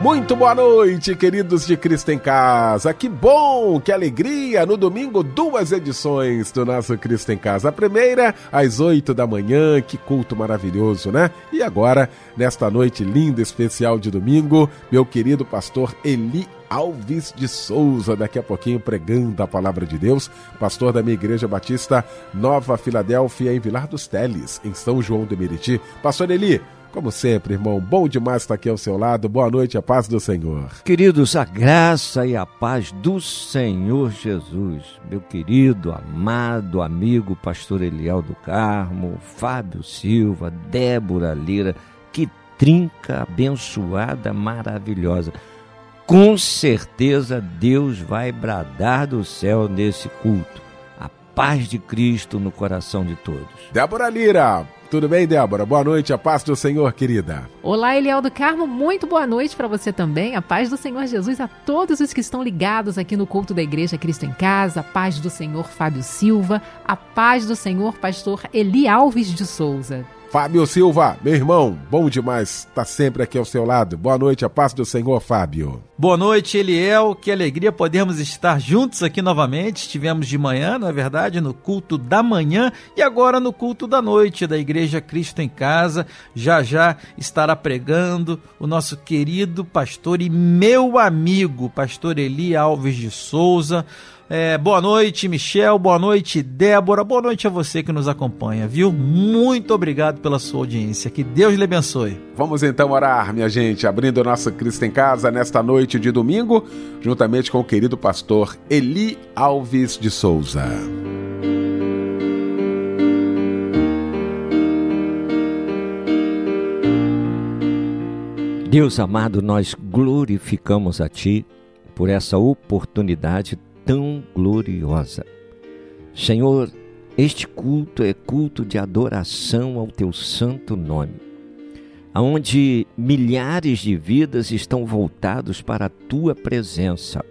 Muito boa noite, queridos de Cristo em Casa. Que bom, que alegria! No domingo, duas edições do nosso Cristo em Casa. A primeira, às oito da manhã, que culto maravilhoso, né? E agora, nesta noite linda, especial de domingo, meu querido pastor Eli Alves de Souza, daqui a pouquinho pregando a palavra de Deus, pastor da minha igreja batista Nova Filadélfia, em Vilar dos Teles, em São João de Meriti. Pastor Eli, como sempre, irmão, bom demais estar aqui ao seu lado. Boa noite, a paz do Senhor. Queridos, a graça e a paz do Senhor Jesus, meu querido, amado amigo pastor Eliel do Carmo, Fábio Silva, Débora Lira, que trinca abençoada, maravilhosa. Com certeza Deus vai bradar do céu nesse culto. A paz de Cristo no coração de todos. Débora Lira, tudo bem, Débora? Boa noite, a paz do Senhor, querida. Olá, Eliel do Carmo, muito boa noite para você também. A paz do Senhor Jesus a todos os que estão ligados aqui no culto da Igreja Cristo em Casa. A paz do Senhor Fábio Silva. A paz do Senhor Pastor Eli Alves de Souza. Fábio Silva, meu irmão, bom demais estar tá sempre aqui ao seu lado. Boa noite, a paz do Senhor, Fábio. Boa noite, Eliel. Que alegria podermos estar juntos aqui novamente. Estivemos de manhã, na é verdade, no culto da manhã e agora no culto da noite da Igreja Cristo em Casa. Já já estará pregando o nosso querido pastor e meu amigo, pastor Eli Alves de Souza é, boa noite, Michel. Boa noite, Débora. Boa noite a você que nos acompanha, viu? Muito obrigado pela sua audiência. Que Deus lhe abençoe. Vamos então orar, minha gente, abrindo o nosso Cristo em Casa nesta noite de domingo, juntamente com o querido pastor Eli Alves de Souza. Deus amado, nós glorificamos a Ti por essa oportunidade tão gloriosa. Senhor, este culto é culto de adoração ao teu santo nome, aonde milhares de vidas estão voltados para a tua presença.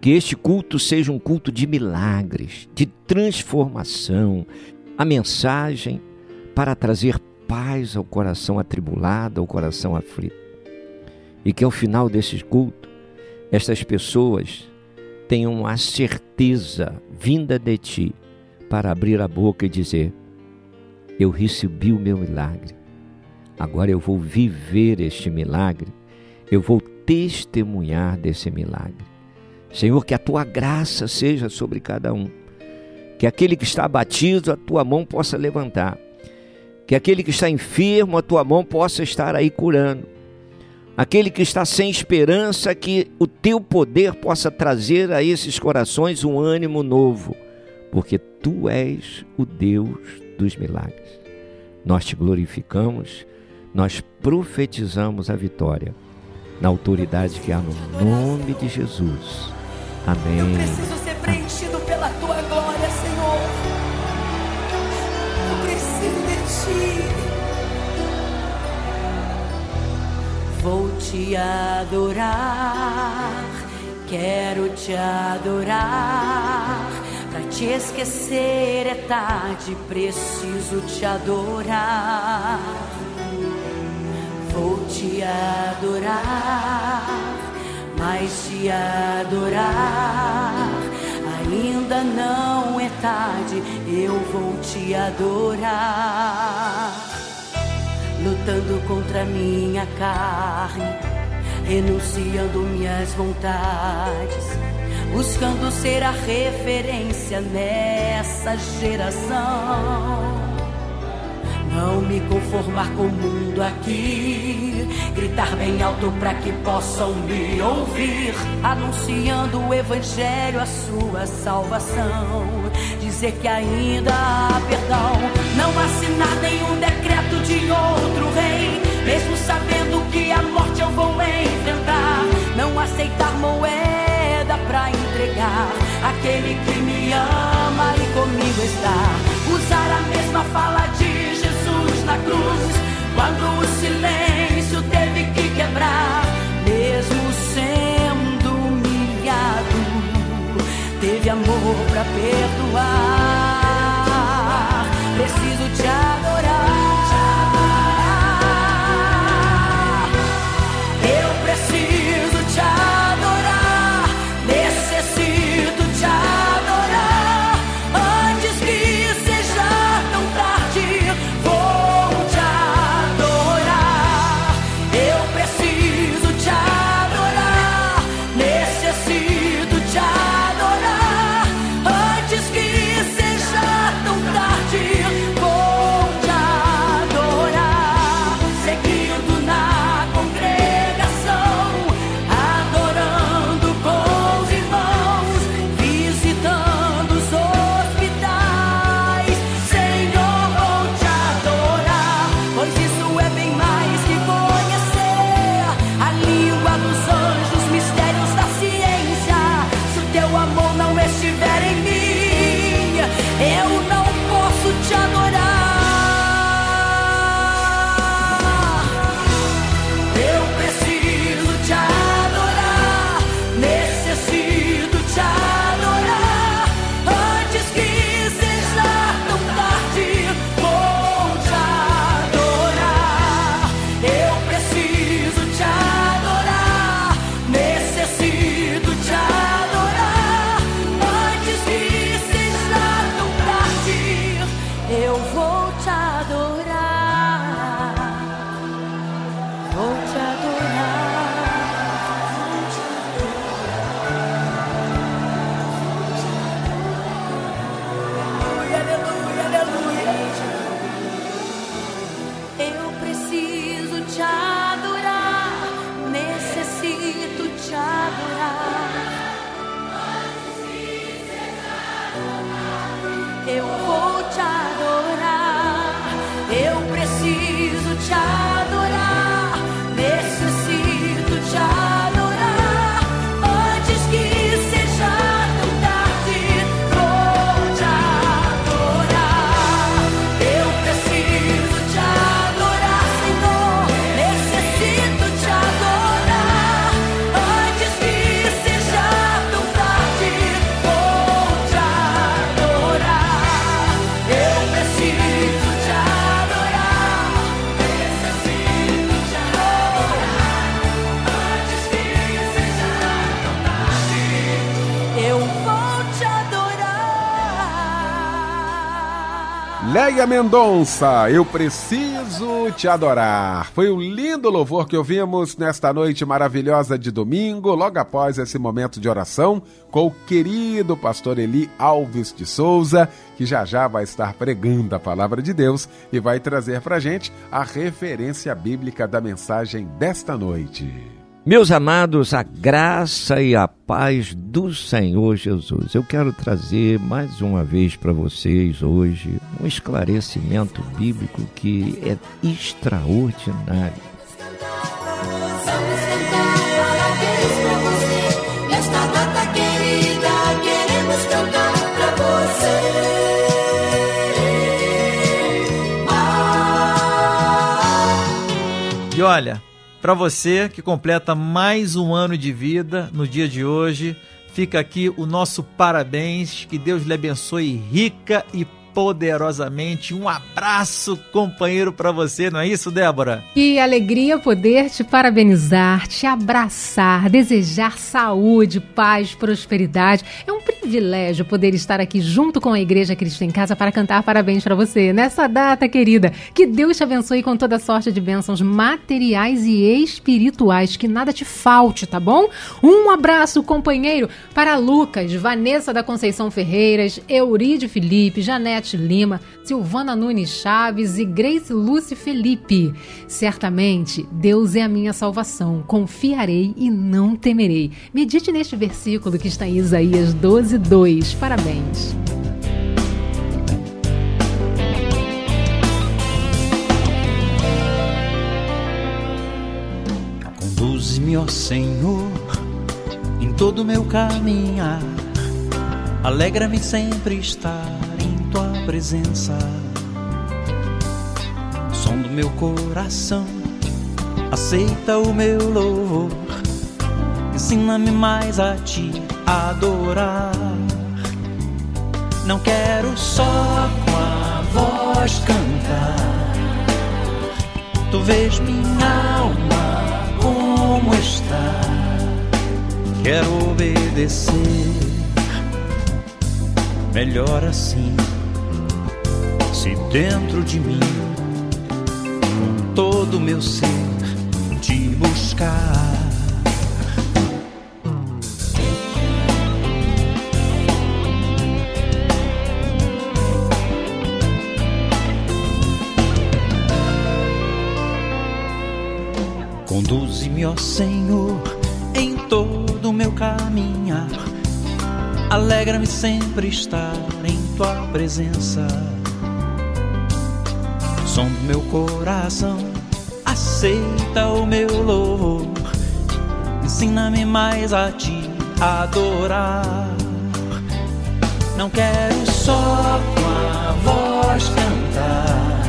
Que este culto seja um culto de milagres, de transformação, a mensagem para trazer paz ao coração atribulado, ao coração aflito. E que ao final desse culto, estas pessoas tenham a certeza vinda de ti para abrir a boca e dizer: Eu recebi o meu milagre, agora eu vou viver este milagre, eu vou testemunhar desse milagre. Senhor, que a tua graça seja sobre cada um, que aquele que está abatido, a tua mão possa levantar, que aquele que está enfermo, a tua mão possa estar aí curando aquele que está sem esperança, que o teu poder possa trazer a esses corações um ânimo novo, porque tu és o Deus dos milagres. Nós te glorificamos, nós profetizamos a vitória na autoridade que há no nome de Jesus. Amém. Eu preciso ser preenchido te adorar, quero te adorar. Pra te esquecer é tarde, preciso te adorar. Vou te adorar, mas te adorar. Ainda não é tarde, eu vou te adorar lutando contra minha carne, renunciando minhas vontades, buscando ser a referência nessa geração. Não me conformar com o mundo aqui, gritar bem alto para que possam me ouvir, anunciando o Evangelho, a sua salvação. Dizer que ainda há perdão, não assinar nenhum decreto de outro rei, mesmo sabendo que a morte eu vou enfrentar. Não aceitar moeda para entregar aquele que me ama e comigo está. Usar a mesma fala de na cruz, quando o silêncio teve que quebrar, mesmo sendo humilhado, teve amor para perdoar. Preciso te Leia Mendonça, eu preciso te adorar. Foi um lindo louvor que ouvimos nesta noite maravilhosa de domingo, logo após esse momento de oração, com o querido pastor Eli Alves de Souza, que já já vai estar pregando a palavra de Deus e vai trazer pra gente a referência bíblica da mensagem desta noite. Meus amados, a graça e a paz do Senhor Jesus. Eu quero trazer mais uma vez para vocês hoje um esclarecimento bíblico que é extraordinário. E olha, para você que completa mais um ano de vida no dia de hoje, fica aqui o nosso parabéns, que Deus lhe abençoe rica e poderosamente. Um abraço, companheiro, para você, não é isso, Débora? Que alegria poder te parabenizar, te abraçar, desejar saúde, paz, prosperidade. É um privilégio poder estar aqui junto com a Igreja Cristo em Casa para cantar parabéns para você nessa data querida. Que Deus te abençoe com toda sorte de bênçãos materiais e espirituais, que nada te falte, tá bom? Um abraço, companheiro, para Lucas, Vanessa da Conceição Ferreiras, Euride Felipe, Janete Lima, Silvana Nunes Chaves e Grace Lúcia Felipe. Certamente, Deus é a minha salvação. Confiarei e não temerei. Medite neste versículo que está em Isaías 12, 2. Parabéns. Conduze-me, ó Senhor, em todo o meu caminhar. Alegra-me sempre estar presença. som do meu coração, aceita o meu louvor, ensina-me mais a te adorar. Não quero só com a voz cantar, tu vês minha alma como está, quero obedecer, melhor assim se dentro de mim, com todo o meu ser, te buscar. Conduze-me, ó Senhor, em todo o meu caminhar. Alegra-me sempre estar em tua presença som do meu coração, aceita o meu louvor, ensina-me mais a te adorar. Não quero só com a voz cantar,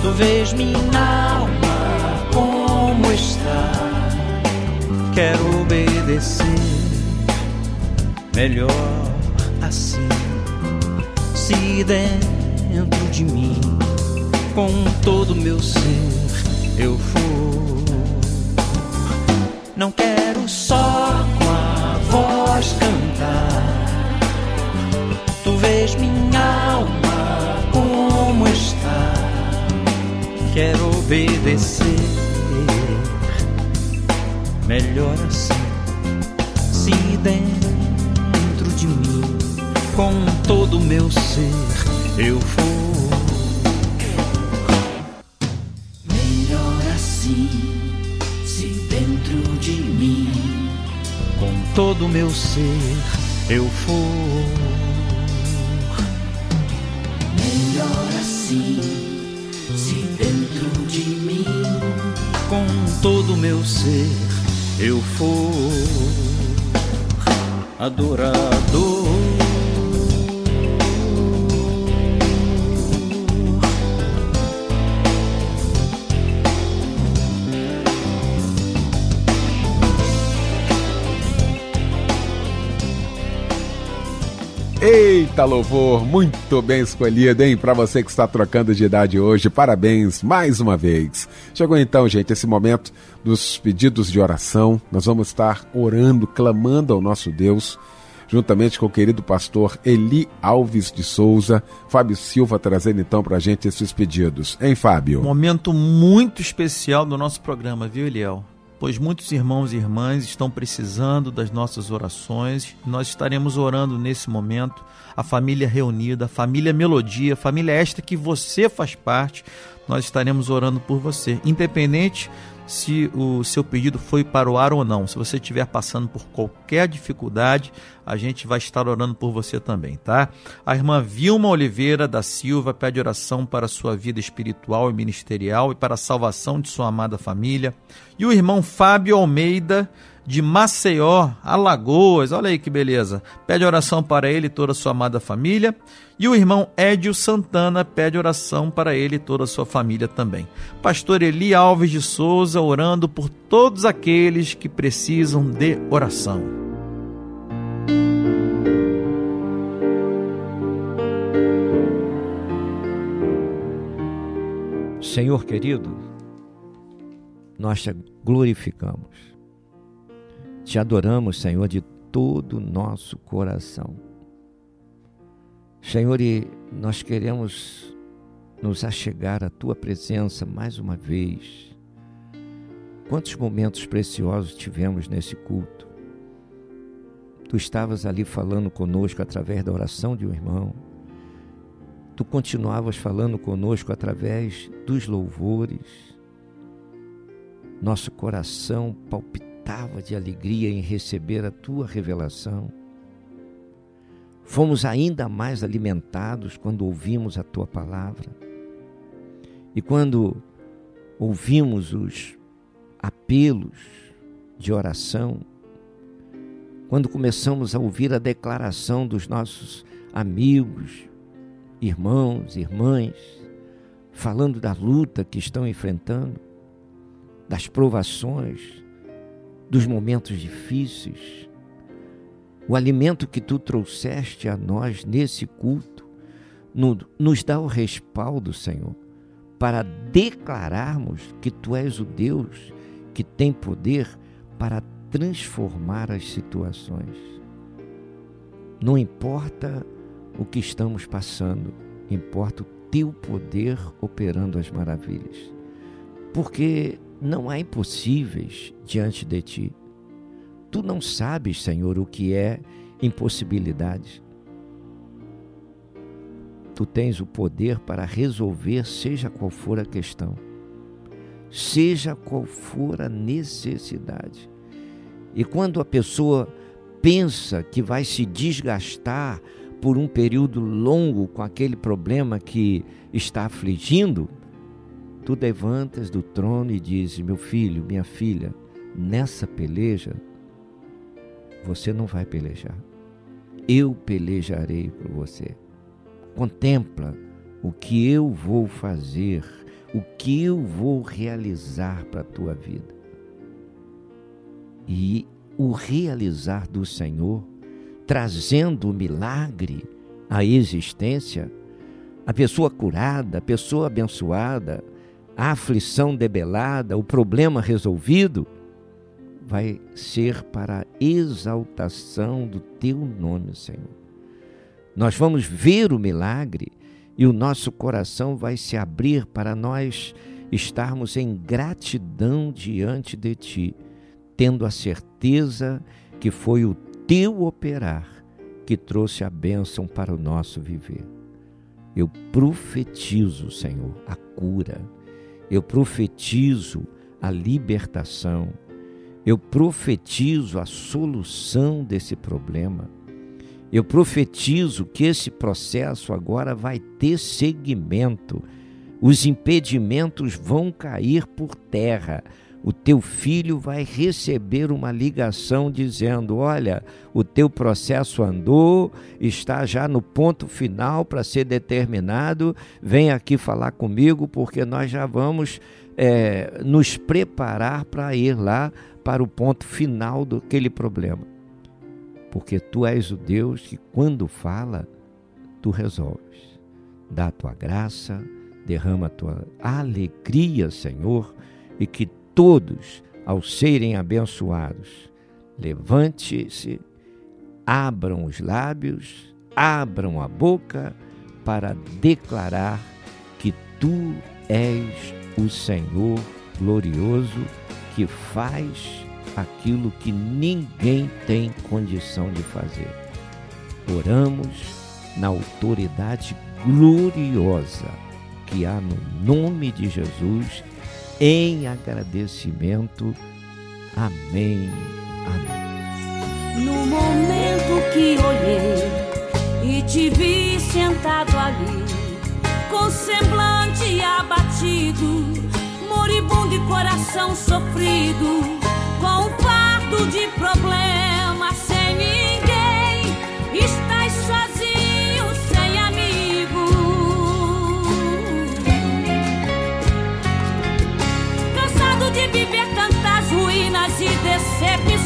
tu vês minha alma como está. Quero obedecer, melhor assim, se dentro de mim com todo meu ser eu for. Não quero só com a voz cantar. Tu vês minha alma como está. Quero obedecer. Melhor assim, se dentro de mim, com todo o meu ser eu for. Todo o meu ser eu for. Melhor assim, se dentro de mim, com todo o meu ser eu for adorador. Eita louvor, muito bem escolhido, hein? Para você que está trocando de idade hoje, parabéns mais uma vez. Chegou então, gente, esse momento dos pedidos de oração. Nós vamos estar orando, clamando ao nosso Deus, juntamente com o querido pastor Eli Alves de Souza, Fábio Silva trazendo então para a gente esses pedidos. Hein, Fábio? Momento muito especial do nosso programa, viu, Eliel? Pois muitos irmãos e irmãs estão precisando das nossas orações. Nós estaremos orando nesse momento, a família reunida, a família Melodia, a família esta que você faz parte, nós estaremos orando por você, independente se o seu pedido foi para o ar ou não. Se você estiver passando por qualquer dificuldade, a gente vai estar orando por você também, tá? A irmã Vilma Oliveira da Silva pede oração para sua vida espiritual e ministerial e para a salvação de sua amada família. E o irmão Fábio Almeida de Maceió, Alagoas. Olha aí que beleza. Pede oração para ele e toda a sua amada família. E o irmão Édio Santana pede oração para ele e toda a sua família também. Pastor Eli Alves de Souza orando por todos aqueles que precisam de oração. Senhor querido, nós te glorificamos te adoramos, Senhor, de todo o nosso coração. Senhor, e nós queremos nos achegar à tua presença mais uma vez. Quantos momentos preciosos tivemos nesse culto. Tu estavas ali falando conosco através da oração de um irmão. Tu continuavas falando conosco através dos louvores. Nosso coração palpitava saltava de alegria em receber a tua revelação. Fomos ainda mais alimentados quando ouvimos a tua palavra. E quando ouvimos os apelos de oração, quando começamos a ouvir a declaração dos nossos amigos, irmãos, irmãs, falando da luta que estão enfrentando, das provações, dos momentos difíceis. O alimento que tu trouxeste a nós nesse culto nos dá o respaldo, Senhor, para declararmos que tu és o Deus que tem poder para transformar as situações. Não importa o que estamos passando, importa o teu poder operando as maravilhas. Porque não há impossíveis diante de ti. Tu não sabes, Senhor, o que é impossibilidade. Tu tens o poder para resolver, seja qual for a questão, seja qual for a necessidade. E quando a pessoa pensa que vai se desgastar por um período longo com aquele problema que está afligindo, tu levantas do trono e dizes: Meu filho, minha filha, nessa peleja, você não vai pelejar. Eu pelejarei por você. Contempla o que eu vou fazer, o que eu vou realizar para a tua vida. E o realizar do Senhor, trazendo o milagre à existência, a pessoa curada, a pessoa abençoada, a aflição debelada, o problema resolvido, vai ser para a exaltação do teu nome, Senhor. Nós vamos ver o milagre e o nosso coração vai se abrir para nós estarmos em gratidão diante de ti tendo a certeza que foi o teu operar que trouxe a bênção para o nosso viver. Eu profetizo, Senhor, a cura. Eu profetizo a libertação. Eu profetizo a solução desse problema. Eu profetizo que esse processo agora vai ter seguimento. Os impedimentos vão cair por terra o teu filho vai receber uma ligação dizendo: Olha, o teu processo andou, está já no ponto final para ser determinado, vem aqui falar comigo, porque nós já vamos é, nos preparar para ir lá para o ponto final daquele problema. Porque tu és o Deus que, quando fala, tu resolves. Dá a tua graça, derrama a tua alegria, Senhor, e que todos, ao serem abençoados, levante-se, abram os lábios, abram a boca para declarar que tu és o Senhor glorioso que faz aquilo que ninguém tem condição de fazer. Oramos na autoridade gloriosa que há no nome de Jesus em agradecimento. Amém. Amém. No momento que olhei e te vi sentado ali, com semblante abatido, moribundo e coração sofrido, com um fardo de problemas sem ninguém, viver tantas ruínas e decepções,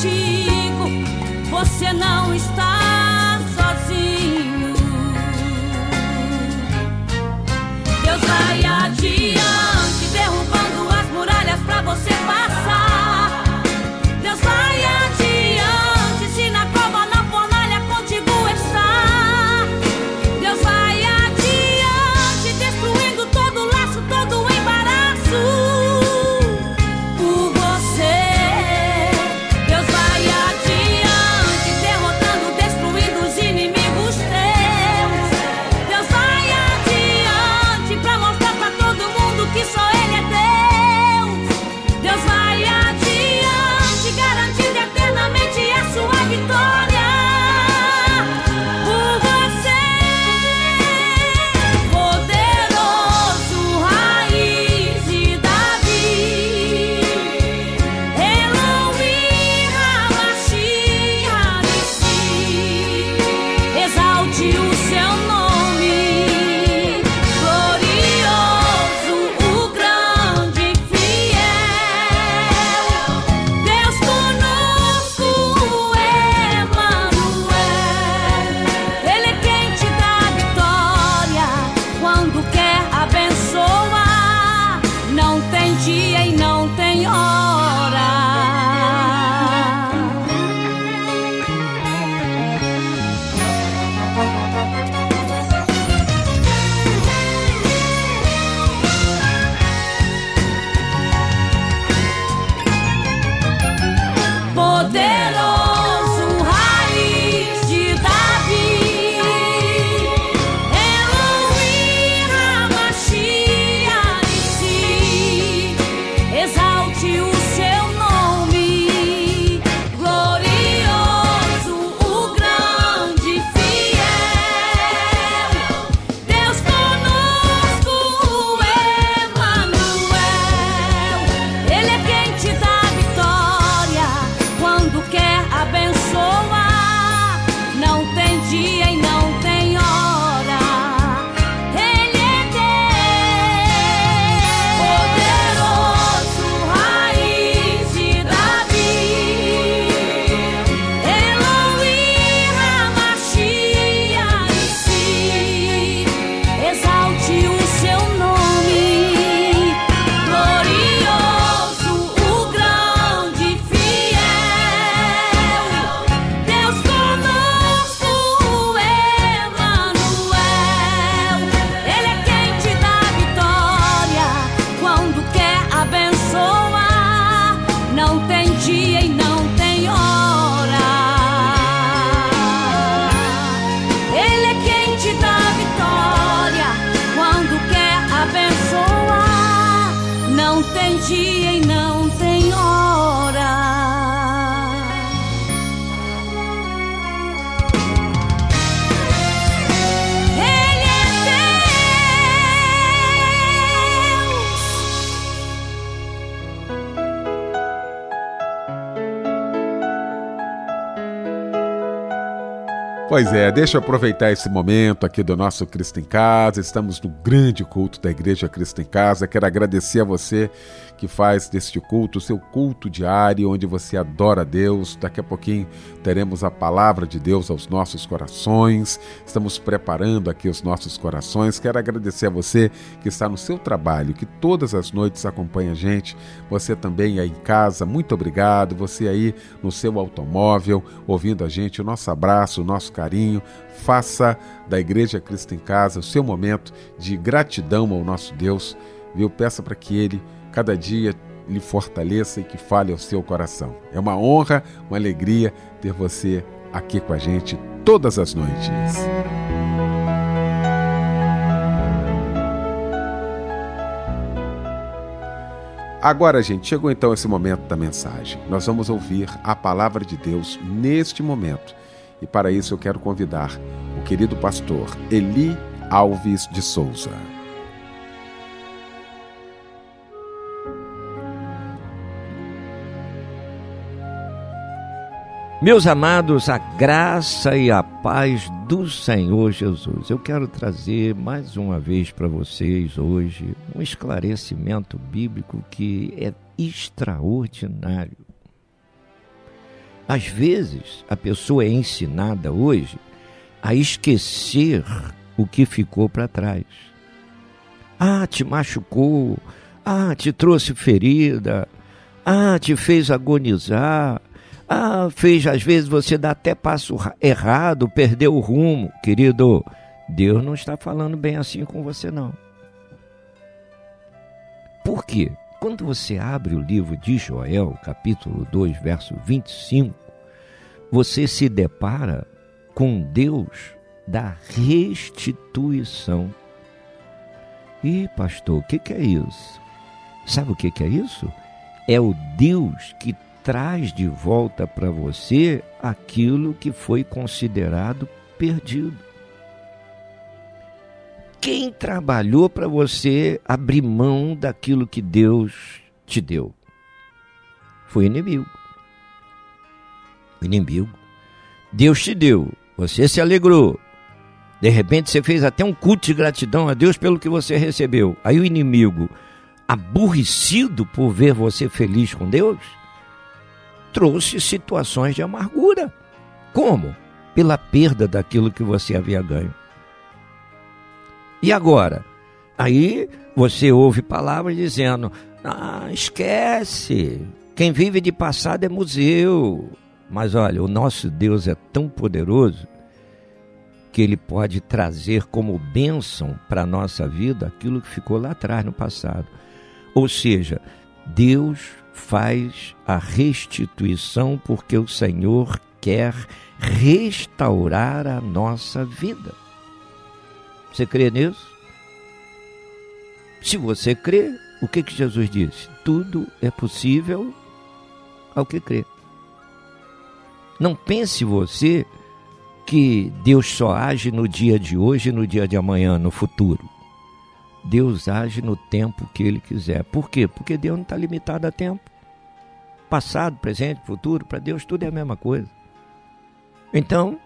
contigo. Você não está Pois é, deixa eu aproveitar esse momento aqui do nosso Cristo em Casa. Estamos no grande culto da Igreja Cristo em Casa. Quero agradecer a você que faz deste culto o seu culto diário, onde você adora Deus. Daqui a pouquinho teremos a palavra de Deus aos nossos corações. Estamos preparando aqui os nossos corações. Quero agradecer a você que está no seu trabalho, que todas as noites acompanha a gente. Você também aí em casa, muito obrigado. Você aí no seu automóvel, ouvindo a gente, o nosso abraço, o nosso carinho. Faça da Igreja Cristo em Casa o seu momento de gratidão ao nosso Deus. Viu? Peça para que Ele, cada dia, lhe fortaleça e que fale ao seu coração. É uma honra, uma alegria ter você aqui com a gente todas as noites. Agora, gente, chegou então esse momento da mensagem. Nós vamos ouvir a palavra de Deus neste momento. E para isso eu quero convidar o querido pastor Eli Alves de Souza. Meus amados, a graça e a paz do Senhor Jesus. Eu quero trazer mais uma vez para vocês hoje um esclarecimento bíblico que é extraordinário. Às vezes, a pessoa é ensinada hoje a esquecer o que ficou para trás. Ah, te machucou. Ah, te trouxe ferida. Ah, te fez agonizar. Ah, fez às vezes você dar até passo ra- errado, perdeu o rumo. Querido, Deus não está falando bem assim com você, não. Por quê? Quando você abre o livro de Joel, capítulo 2, verso 25, você se depara com Deus da restituição. E, pastor, o que, é isso? Sabe o que é isso? É o Deus que traz de volta para você aquilo que foi considerado perdido. Quem trabalhou para você abrir mão daquilo que Deus te deu? Foi o inimigo. O inimigo. Deus te deu, você se alegrou. De repente você fez até um culto de gratidão a Deus pelo que você recebeu. Aí o inimigo, aborrecido por ver você feliz com Deus, trouxe situações de amargura. Como? Pela perda daquilo que você havia ganho. E agora? Aí você ouve palavras dizendo: Ah, esquece. Quem vive de passado é museu. Mas olha, o nosso Deus é tão poderoso que ele pode trazer como bênção para a nossa vida aquilo que ficou lá atrás no passado. Ou seja, Deus faz a restituição porque o Senhor quer restaurar a nossa vida. Você crê nisso? Se você crê, o que, que Jesus disse? Tudo é possível ao que crê. Não pense você que Deus só age no dia de hoje no dia de amanhã, no futuro. Deus age no tempo que Ele quiser. Por quê? Porque Deus não está limitado a tempo. Passado, presente, futuro, para Deus tudo é a mesma coisa. Então,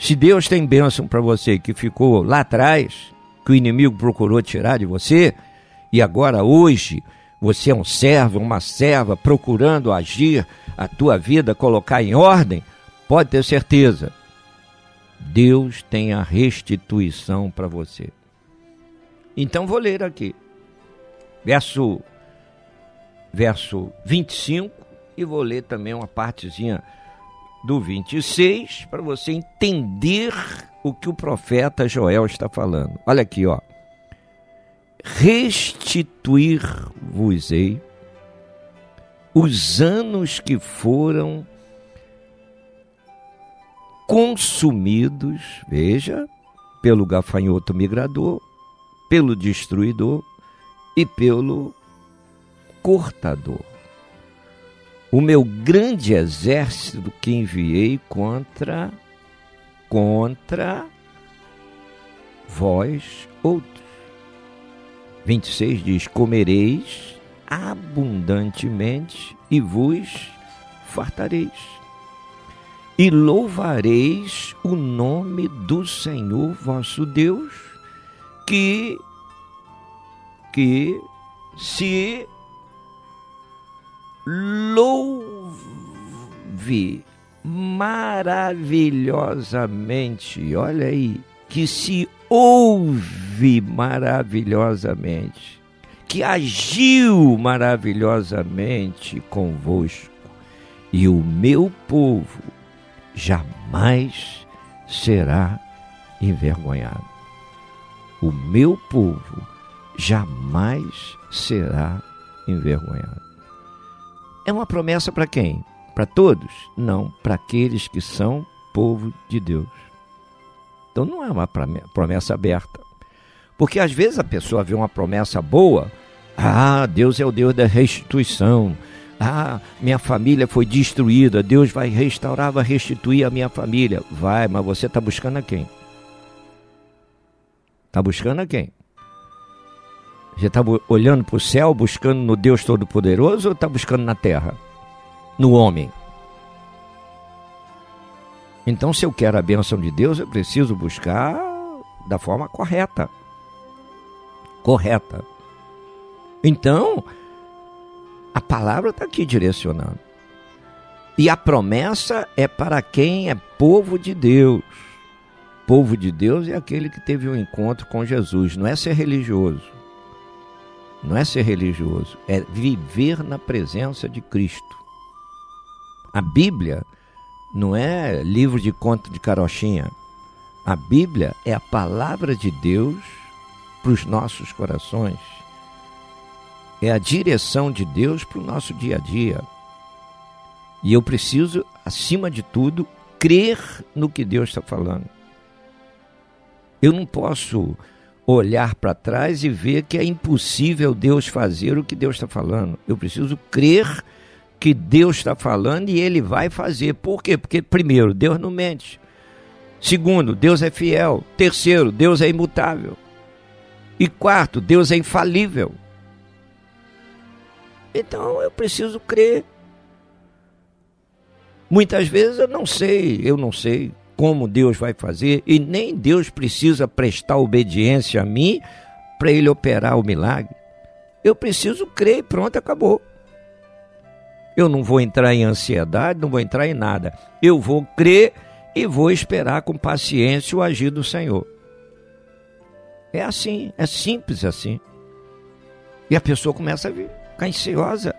se Deus tem bênção para você que ficou lá atrás, que o inimigo procurou tirar de você, e agora hoje você é um servo, uma serva, procurando agir a tua vida, colocar em ordem, pode ter certeza. Deus tem a restituição para você. Então vou ler aqui. Verso verso 25 e vou ler também uma partezinha do 26 para você entender o que o profeta Joel está falando. Olha aqui, ó. Restituir-vos-ei os anos que foram consumidos, veja, pelo gafanhoto migrador, pelo destruidor e pelo cortador. O meu grande exército que enviei contra contra vós outros. 26 diz: Comereis abundantemente e vos fartareis. E louvareis o nome do Senhor vosso Deus, que que se louve maravilhosamente, olha aí, que se ouve maravilhosamente, que agiu maravilhosamente convosco, e o meu povo jamais será envergonhado. O meu povo jamais será envergonhado. É uma promessa para quem? Para todos? Não, para aqueles que são povo de Deus. Então não é uma promessa aberta. Porque às vezes a pessoa vê uma promessa boa, ah, Deus é o Deus da restituição. Ah, minha família foi destruída, Deus vai restaurar, vai restituir a minha família. Vai, mas você está buscando a quem? Está buscando a quem? Você está olhando para o céu, buscando no Deus Todo-Poderoso ou está buscando na terra? No homem? Então, se eu quero a bênção de Deus, eu preciso buscar da forma correta. Correta. Então, a palavra está aqui direcionando. E a promessa é para quem é povo de Deus. Povo de Deus é aquele que teve um encontro com Jesus, não é ser religioso não é ser religioso, é viver na presença de Cristo. A Bíblia não é livro de conto de carochinha. A Bíblia é a palavra de Deus para os nossos corações. É a direção de Deus para o nosso dia a dia. E eu preciso, acima de tudo, crer no que Deus está falando. Eu não posso olhar para trás e ver que é impossível Deus fazer o que Deus está falando. Eu preciso crer que Deus está falando e Ele vai fazer. Por quê? Porque, primeiro, Deus não mente. Segundo, Deus é fiel. Terceiro, Deus é imutável. E quarto, Deus é infalível. Então eu preciso crer. Muitas vezes eu não sei, eu não sei como Deus vai fazer e nem Deus precisa prestar obediência a mim para ele operar o milagre. Eu preciso crer e pronto, acabou. Eu não vou entrar em ansiedade, não vou entrar em nada. Eu vou crer e vou esperar com paciência o agir do Senhor. É assim, é simples assim. E a pessoa começa a ficar ansiosa.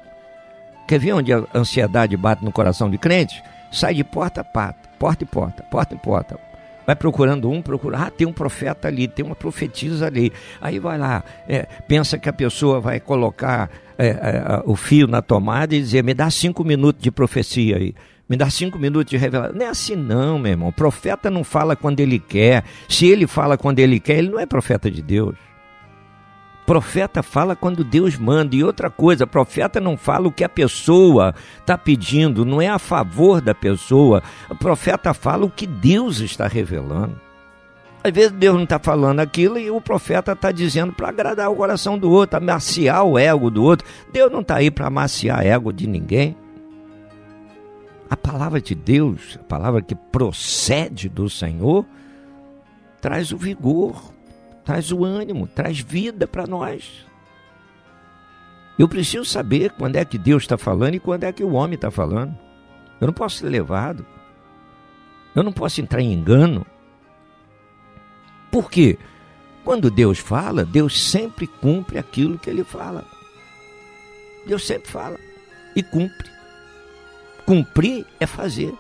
Quer ver onde a ansiedade bate no coração de crente? Sai de porta a porta, porta e porta, porta e porta. Vai procurando um, procura. Ah, tem um profeta ali, tem uma profetisa ali. Aí vai lá, é, pensa que a pessoa vai colocar é, é, o fio na tomada e dizer: me dá cinco minutos de profecia aí. Me dá cinco minutos de revelação. Não é assim, não, meu irmão. O profeta não fala quando ele quer. Se ele fala quando ele quer, ele não é profeta de Deus. Profeta fala quando Deus manda. E outra coisa, profeta não fala o que a pessoa está pedindo, não é a favor da pessoa. O profeta fala o que Deus está revelando. Às vezes Deus não está falando aquilo e o profeta está dizendo para agradar o coração do outro, amaciar o ego do outro. Deus não está aí para amaciar ego de ninguém. A palavra de Deus, a palavra que procede do Senhor, traz o vigor, traz o ânimo, traz vida para nós. Eu preciso saber quando é que Deus está falando e quando é que o homem está falando. Eu não posso ser levado. Eu não posso entrar em engano. Por quê? Quando Deus fala, Deus sempre cumpre aquilo que ele fala. Deus sempre fala e cumpre. Cumprir é fazer.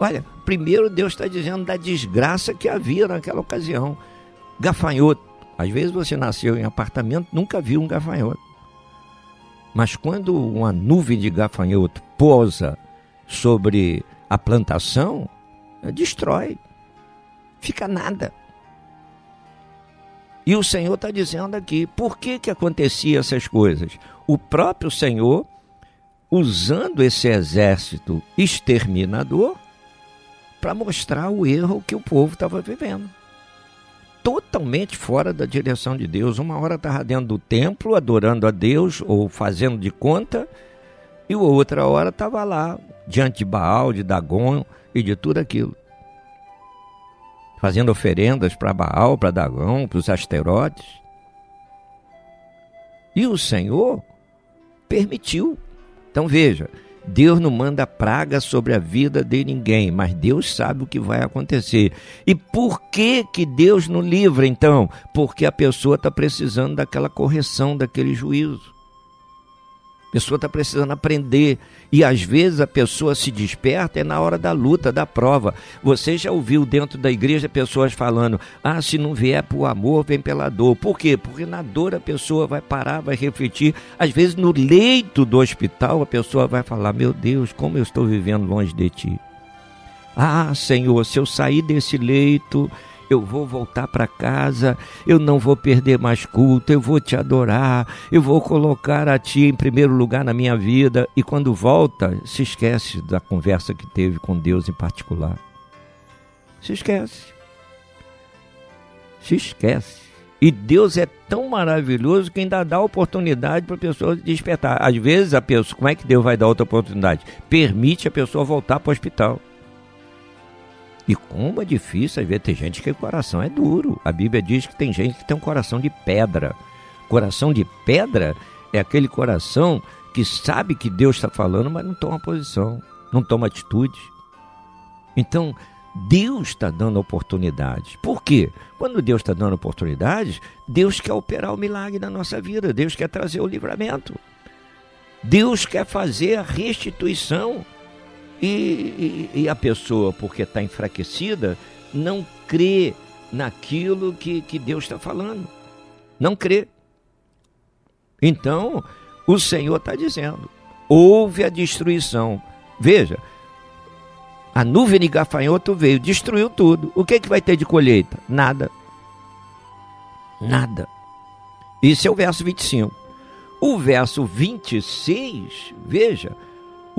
Olha, primeiro Deus está dizendo da desgraça que havia naquela ocasião. Gafanhoto. Às vezes você nasceu em apartamento, nunca viu um gafanhoto. Mas quando uma nuvem de gafanhoto pousa sobre a plantação, destrói. Fica nada. E o Senhor está dizendo aqui, por que, que acontecia essas coisas? O próprio Senhor usando esse exército exterminador para mostrar o erro que o povo estava vivendo. Totalmente fora da direção de Deus. Uma hora estava dentro do templo, adorando a Deus ou fazendo de conta, e outra hora estava lá, diante de Baal, de Dagon e de tudo aquilo. Fazendo oferendas para Baal, para Dagon, para os asteroides. E o Senhor permitiu então veja, Deus não manda praga sobre a vida de ninguém, mas Deus sabe o que vai acontecer. E por que que Deus não livra então? Porque a pessoa está precisando daquela correção, daquele juízo. A pessoa está precisando aprender. E às vezes a pessoa se desperta é na hora da luta, da prova. Você já ouviu dentro da igreja pessoas falando: ah, se não vier por amor, vem pela dor. Por quê? Porque na dor a pessoa vai parar, vai refletir. Às vezes no leito do hospital a pessoa vai falar: meu Deus, como eu estou vivendo longe de ti. Ah, Senhor, se eu sair desse leito, eu vou voltar para casa, eu não vou perder mais culto, eu vou te adorar, eu vou colocar a ti em primeiro lugar na minha vida. E quando volta, se esquece da conversa que teve com Deus em particular. Se esquece. Se esquece. E Deus é tão maravilhoso que ainda dá oportunidade para a pessoa despertar. Às vezes a pessoa, como é que Deus vai dar outra oportunidade? Permite a pessoa voltar para o hospital. E como é difícil, às vezes tem gente que o coração é duro. A Bíblia diz que tem gente que tem um coração de pedra. Coração de pedra é aquele coração que sabe que Deus está falando, mas não toma posição, não toma atitude. Então, Deus está dando oportunidades. Por quê? Quando Deus está dando oportunidades, Deus quer operar o milagre na nossa vida, Deus quer trazer o livramento. Deus quer fazer a restituição e, e, e a pessoa, porque está enfraquecida, não crê naquilo que, que Deus está falando. Não crê. Então, o Senhor está dizendo: houve a destruição. Veja, a nuvem de gafanhoto veio, destruiu tudo. O que, que vai ter de colheita? Nada. Nada. Isso é o verso 25. O verso 26, veja,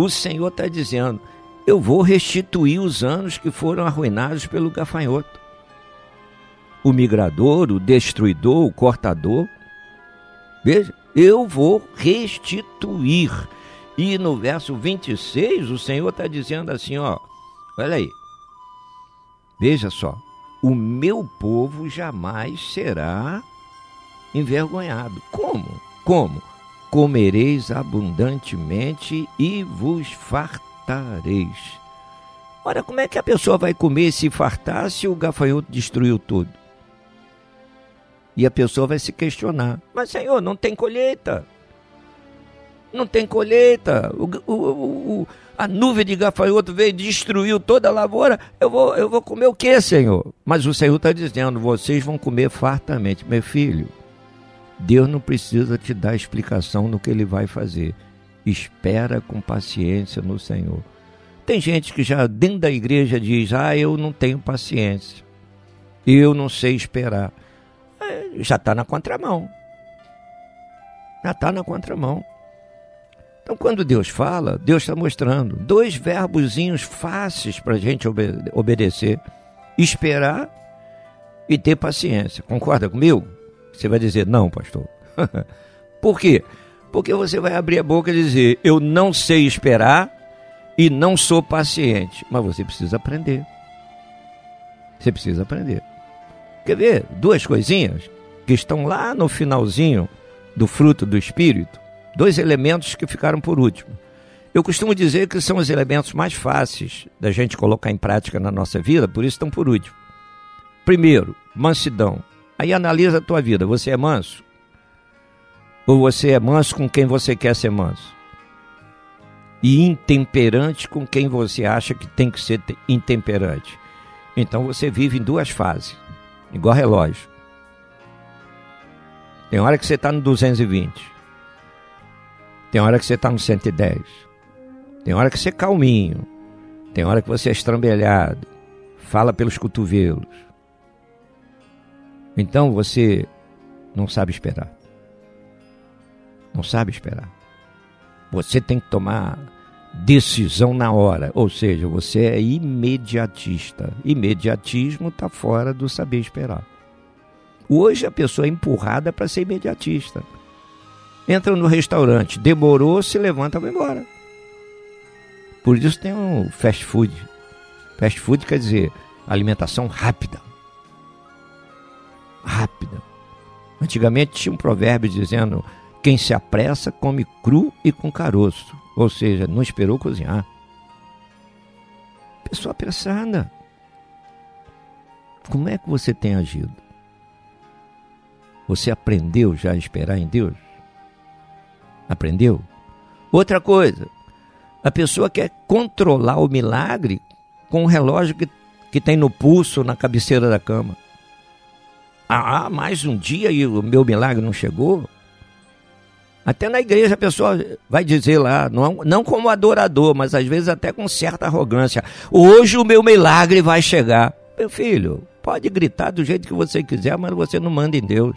o Senhor está dizendo: eu vou restituir os anos que foram arruinados pelo gafanhoto. O migrador, o destruidor, o cortador. Veja, eu vou restituir. E no verso 26, o Senhor está dizendo assim: ó, olha aí. Veja só, o meu povo jamais será envergonhado. Como? Como? Comereis abundantemente e vos fartareis. Ora, como é que a pessoa vai comer se fartar se o gafanhoto destruiu tudo? E a pessoa vai se questionar: Mas, Senhor, não tem colheita. Não tem colheita. O, o, o, a nuvem de gafanhoto veio e destruiu toda a lavoura. Eu vou, eu vou comer o que, Senhor? Mas o Senhor está dizendo: Vocês vão comer fartamente. Meu filho, Deus não precisa te dar explicação no que ele vai fazer. Espera com paciência no Senhor. Tem gente que já dentro da igreja diz: Ah, eu não tenho paciência. Eu não sei esperar. É, já está na contramão. Já está na contramão. Então, quando Deus fala, Deus está mostrando dois verbozinhos fáceis para a gente obede obedecer: esperar e ter paciência. Concorda comigo? Você vai dizer, não, pastor. Por quê? Porque você vai abrir a boca e dizer, eu não sei esperar e não sou paciente. Mas você precisa aprender. Você precisa aprender. Quer ver? Duas coisinhas que estão lá no finalzinho do fruto do Espírito. Dois elementos que ficaram por último. Eu costumo dizer que são os elementos mais fáceis da gente colocar em prática na nossa vida, por isso estão por último. Primeiro, mansidão. Aí analisa a tua vida. Você é manso? Ou você é manso com quem você quer ser manso? E intemperante com quem você acha que tem que ser intemperante. Então você vive em duas fases, igual relógio. Tem hora que você está no 220. Tem hora que você está no 110. Tem hora que você é calminho. Tem hora que você é estrambelhado. Fala pelos cotovelos. Então você não sabe esperar. Não sabe esperar. Você tem que tomar decisão na hora, ou seja, você é imediatista. Imediatismo está fora do saber esperar. Hoje a pessoa é empurrada para ser imediatista. Entra no restaurante, demorou, se levanta vai embora. Por isso tem um fast food. Fast food quer dizer alimentação rápida rápida. Antigamente tinha um provérbio dizendo: quem se apressa come cru e com caroço, ou seja, não esperou cozinhar. Pessoa apressada. Como é que você tem agido? Você aprendeu já a esperar em Deus? Aprendeu? Outra coisa, a pessoa quer controlar o milagre com o relógio que, que tem no pulso, na cabeceira da cama. Ah, mais um dia e o meu milagre não chegou? Até na igreja a pessoa vai dizer lá, não, não como adorador, mas às vezes até com certa arrogância: hoje o meu milagre vai chegar. Meu filho, pode gritar do jeito que você quiser, mas você não manda em Deus.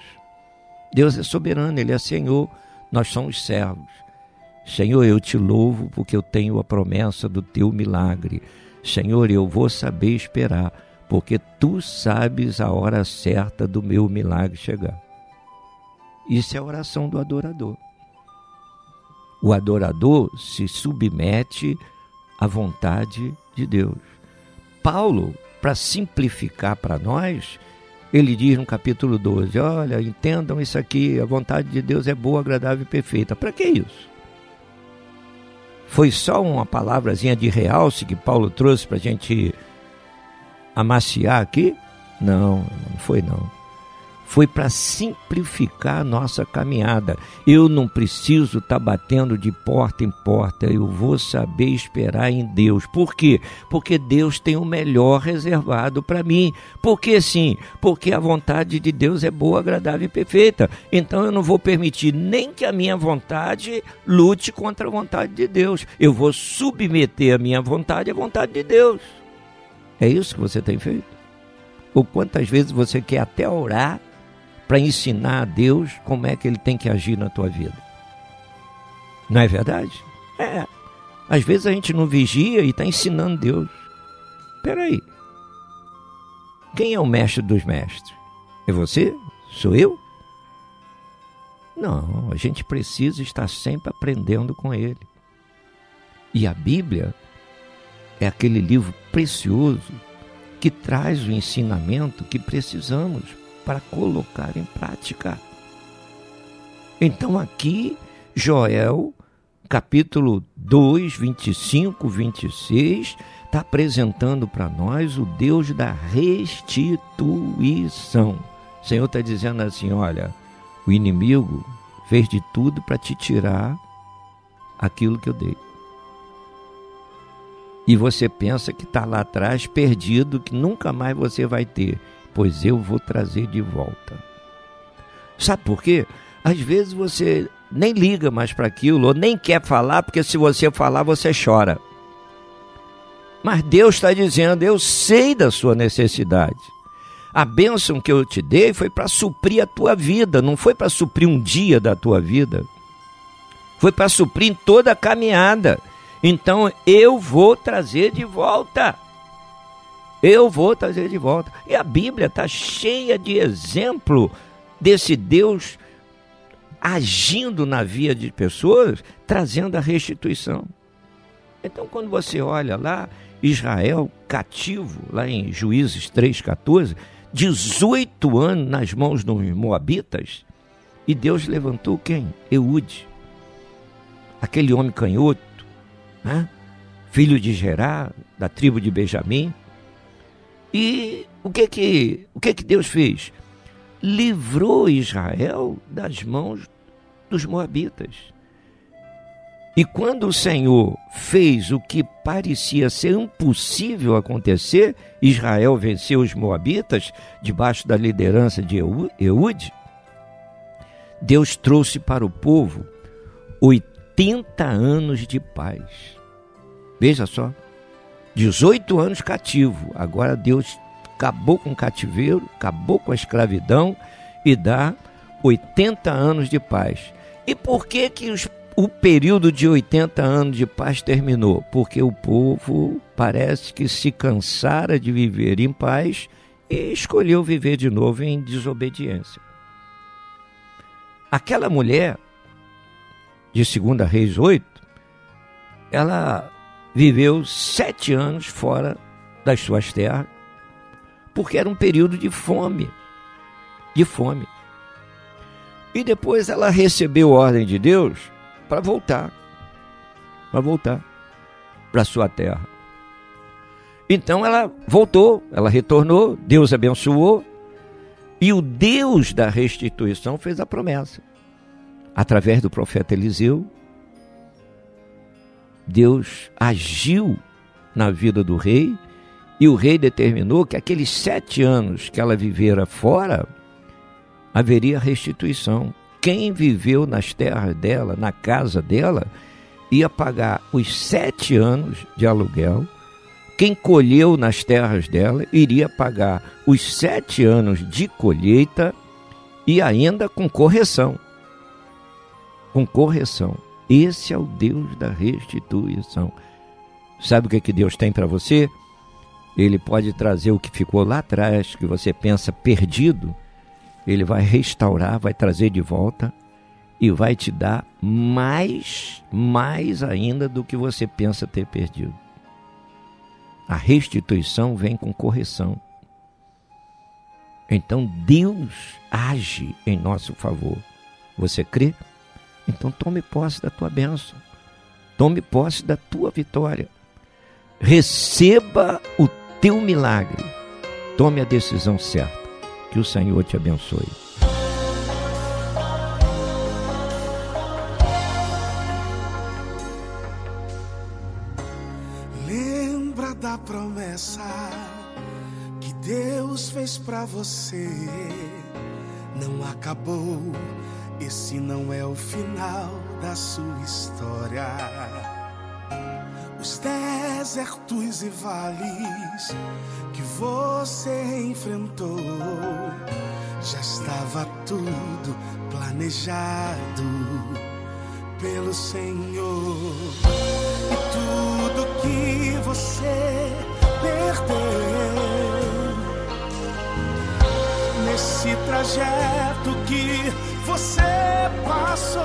Deus é soberano, Ele é Senhor, nós somos servos. Senhor, eu te louvo porque eu tenho a promessa do teu milagre. Senhor, eu vou saber esperar porque tu sabes a hora certa do meu milagre chegar. Isso é a oração do adorador. O adorador se submete à vontade de Deus. Paulo, para simplificar para nós, ele diz no capítulo 12: Olha, entendam isso aqui, a vontade de Deus é boa, agradável e perfeita. Para que isso? Foi só uma palavrazinha de realce que Paulo trouxe para a gente amaciar aqui? Não, não foi não. Foi para simplificar a nossa caminhada. Eu não preciso estar tá batendo de porta em porta, eu vou saber esperar em Deus. Por quê? Porque Deus tem o melhor reservado para mim. Por que sim? Porque a vontade de Deus é boa, agradável e perfeita. Então eu não vou permitir nem que a minha vontade lute contra a vontade de Deus. Eu vou submeter a minha vontade à vontade de Deus. É isso que você tem feito? Ou quantas vezes você quer até orar para ensinar a Deus como é que ele tem que agir na tua vida? Não é verdade? É. Às vezes a gente não vigia e está ensinando Deus. Espera aí. Quem é o mestre dos mestres? É você? Sou eu? Não, a gente precisa estar sempre aprendendo com ele. E a Bíblia é aquele livro precioso que traz o ensinamento que precisamos para colocar em prática. Então, aqui, Joel, capítulo 2, 25, 26, está apresentando para nós o Deus da restituição. O Senhor está dizendo assim: olha, o inimigo fez de tudo para te tirar aquilo que eu dei. E você pensa que está lá atrás perdido, que nunca mais você vai ter. Pois eu vou trazer de volta. Sabe por quê? Às vezes você nem liga mais para aquilo, ou nem quer falar, porque se você falar, você chora. Mas Deus está dizendo: eu sei da sua necessidade. A bênção que eu te dei foi para suprir a tua vida, não foi para suprir um dia da tua vida. Foi para suprir toda a caminhada. Então eu vou trazer de volta. Eu vou trazer de volta. E a Bíblia está cheia de exemplo desse Deus agindo na vida de pessoas, trazendo a restituição. Então, quando você olha lá, Israel cativo, lá em Juízes 3,14, 18 anos nas mãos dos Moabitas, e Deus levantou quem? Eude, aquele homem canhoto, né? filho de Gerá, da tribo de Benjamim. E o que que, o que que Deus fez? Livrou Israel das mãos dos Moabitas. E quando o Senhor fez o que parecia ser impossível acontecer, Israel venceu os Moabitas debaixo da liderança de Eude, Deus trouxe para o povo 80 anos de paz. Veja só, 18 anos cativo. Agora Deus acabou com o cativeiro, acabou com a escravidão e dá 80 anos de paz. E por que que os, o período de 80 anos de paz terminou? Porque o povo parece que se cansara de viver em paz e escolheu viver de novo em desobediência. Aquela mulher de 2 Reis 8, ela viveu sete anos fora das suas terras, porque era um período de fome. De fome. E depois ela recebeu ordem de Deus para voltar. Para voltar para sua terra. Então ela voltou, ela retornou, Deus abençoou, e o Deus da restituição fez a promessa. Através do profeta Eliseu, Deus agiu na vida do rei, e o rei determinou que aqueles sete anos que ela vivera fora, haveria restituição. Quem viveu nas terras dela, na casa dela, ia pagar os sete anos de aluguel. Quem colheu nas terras dela iria pagar os sete anos de colheita e ainda com correção. Com correção. Esse é o Deus da restituição. Sabe o que, é que Deus tem para você? Ele pode trazer o que ficou lá atrás, que você pensa perdido, ele vai restaurar, vai trazer de volta e vai te dar mais, mais ainda do que você pensa ter perdido. A restituição vem com correção. Então Deus age em nosso favor. Você crê? Então tome posse da tua bênção. Tome posse da tua vitória. Receba o teu milagre. Tome a decisão certa. Que o Senhor te abençoe. Lembra da promessa que Deus fez para você. Não acabou, esse não é o final da sua história. Os desertos e vales que você enfrentou já estava tudo planejado pelo Senhor. E tudo que você perdeu nesse trajeto que você passou,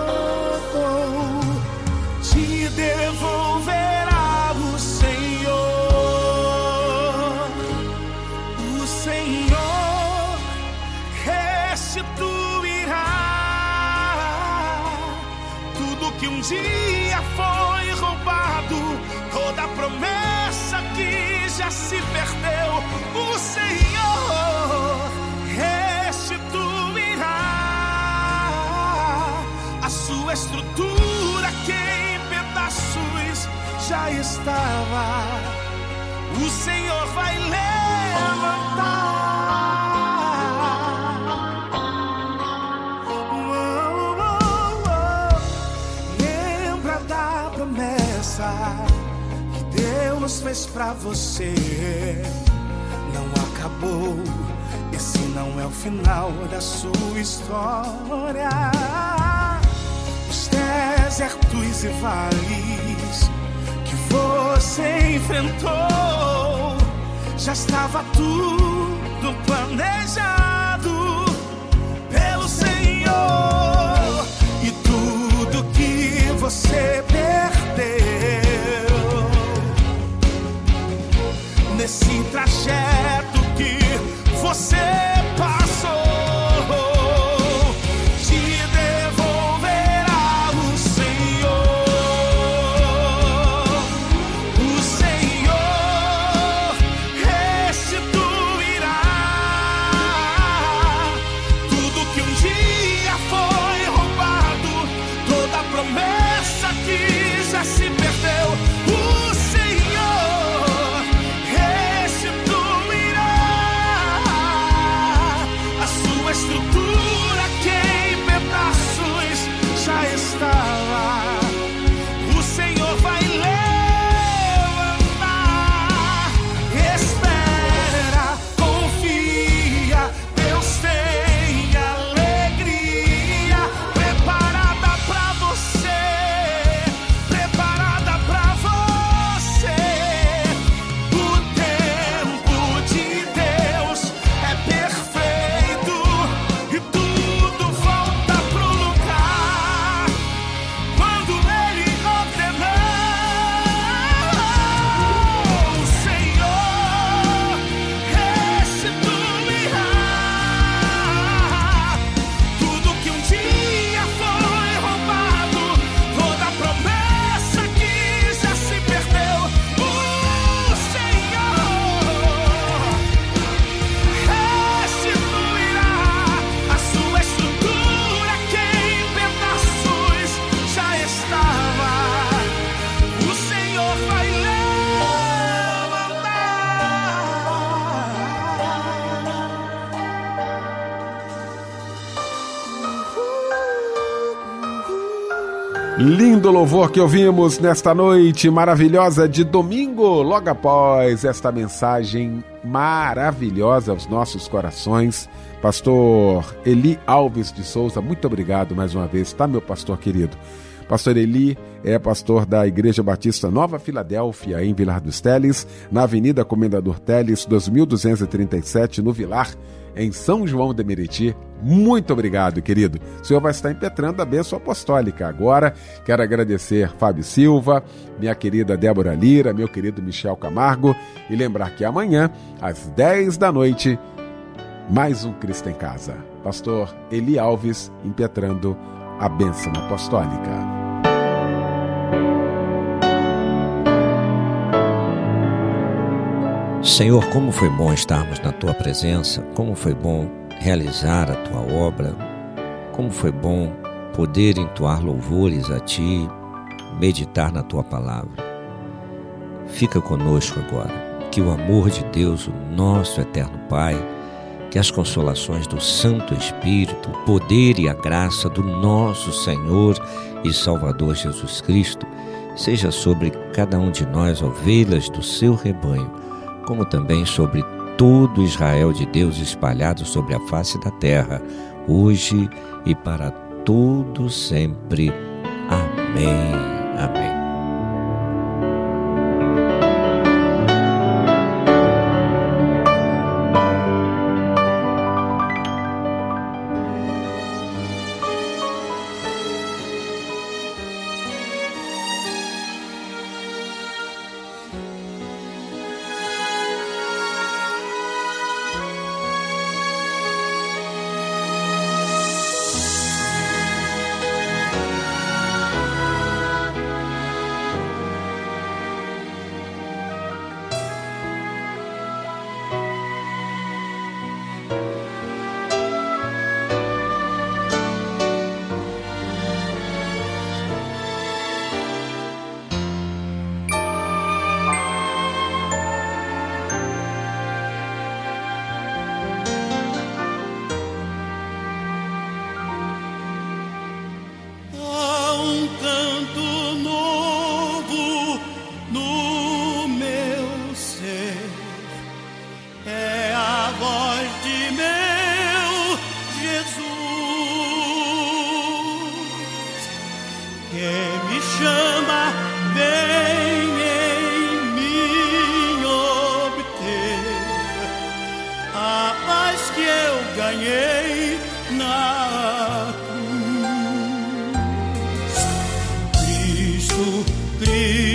te devolverá o Senhor. O Senhor restituirá tudo que um dia foi roubado, toda promessa que já se perdeu. O Senhor estrutura que em pedaços já estava, o Senhor vai levantar. Lembra da promessa que Deus fez pra você. Não acabou. Esse não é o final da sua história. Os desertos e vales que você enfrentou. Já estava tudo planejado louvor que ouvimos nesta noite maravilhosa de domingo, logo após esta mensagem maravilhosa aos nossos corações. Pastor Eli Alves de Souza, muito obrigado mais uma vez, tá, meu pastor querido? Pastor Eli é pastor da Igreja Batista Nova Filadélfia, em Vilar dos Teles, na Avenida Comendador Teles, 2237, no Vilar, em São João de Meriti. Muito obrigado, querido. O senhor vai estar impetrando a bênção apostólica. Agora, quero agradecer Fábio Silva, minha querida Débora Lira, meu querido Michel Camargo e lembrar que amanhã, às 10 da noite, mais um Cristo em Casa. Pastor Eli Alves impetrando a bênção apostólica. Senhor, como foi bom estarmos na tua presença, como foi bom realizar a tua obra, como foi bom poder entoar louvores a ti, meditar na tua palavra. Fica conosco agora, que o amor de Deus, o nosso eterno Pai, que as consolações do Santo Espírito, o poder e a graça do nosso Senhor e Salvador Jesus Cristo, seja sobre cada um de nós, ovelhas do seu rebanho, como também sobre todo Israel de Deus espalhado sobre a face da terra, hoje e para todo sempre. Amém. Amém. Ganhei na cruz. Cristo, Cristo,